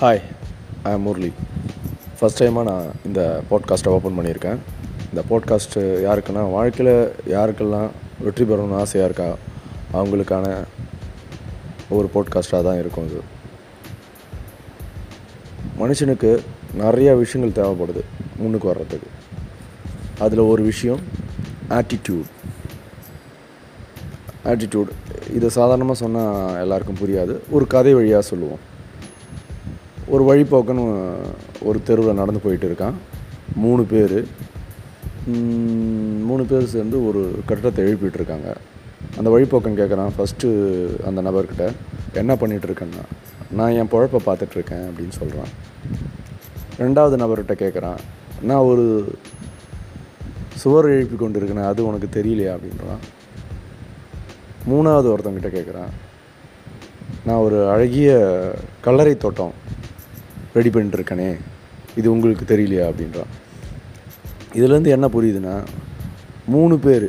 Hi I Murali first டைமாக நான் இந்த பாட்காஸ்ட்டை ஓப்பன் பண்ணியிருக்கேன். இந்த பாட்காஸ்ட்டு யாருக்குன்னா வாழ்க்கையில் யாருக்கெல்லாம் வெற்றி பெறணும்னு ஆசையாக இருக்கா அவங்களுக்கான ஒரு பாட்காஸ்ட்டாக தான் இருக்கும் இது. மனுஷனுக்கு நிறையா விஷயங்கள் தேவைப்படுது முன்னுக்கு வர்றதுக்கு. அதில் ஒரு விஷயம் ஆட்டிடியூட் ஆட்டிடியூட் இதை சாதாரணமாக சொன்னால் எல்லாருக்கும் புரியாது. ஒரு கதை வழியாக சொல்லுவோம். ஒரு வழிப்போக்கன் ஒரு தெருவில் நடந்து போயிட்டு இருக்கான் மூணு பேர். மூணு பேர் சேர்ந்து ஒரு கட்டடத்தை எழுப்பிட்டு இருக்காங்க அந்த வழிப்போக்கன் கேட்குறான் ஃபஸ்ட்டு அந்த நபர்கிட்ட என்ன பண்ணிகிட்டு இருக்கேன்னா நான் என் பழப்பை பார்த்துட்ருக்கேன் அப்படின்னு சொல்கிறான் ரெண்டாவது நபர்கிட்ட கேட்குறான் நான் ஒரு சுவர் எழுப்பி கொண்டு இருக்கேன் அது உனக்கு தெரியலையா? அப்படின்றான். மூணாவது ஒருத்தவங்கிட்ட கேட்குறான் நான் ஒரு அழகிய கல்லறை தோட்டம் ரெடி பண்ணிட்டுருக்கனே. இது உங்களுக்கு தெரியலையா அப்படின்றான். இதுலேருந்து என்ன புரியுதுன்னா மூணு பேர்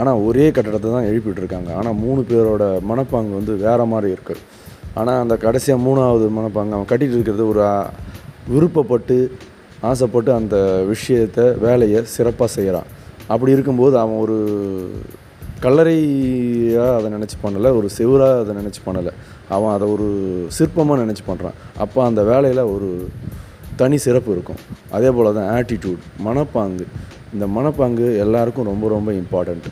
ஆனால் ஒரே கட்டடத்தை தான் எழுப்பிட்டுருக்காங்க. ஆனால் மூணு பேரோட மனப்பாங்கு வந்து வேறு மாதிரி இருக்குது ஆனால் அந்த கடைசியாக மூணாவது மனப்பாங்கு அவன் கட்டிகிட்டு இருக்கிறது ஒரு விருப்பப்பட்டு ஆசைப்பட்டு அந்த விஷயத்தை வேலையை சிறப்பாக செய்கிறான் அப்படி இருக்கும்போது அவன் ஒரு கல்லறையாக அதை நினச்சி பண்ணலை ஒரு செவராக அதை நினச்சி பண்ணலை. அவன் அதை ஒரு சிற்பமாக நினச்சி பண்ணுறான் அப்போ அந்த வேலையில் ஒரு தனி சிறப்பு இருக்கும். அதே போல் தான் ஆட்டிடியூட் மனப்பாங்கு. இந்த மனப்பாங்கு எல்லாருக்கும் ரொம்ப ரொம்ப இம்பார்ட்டண்ட்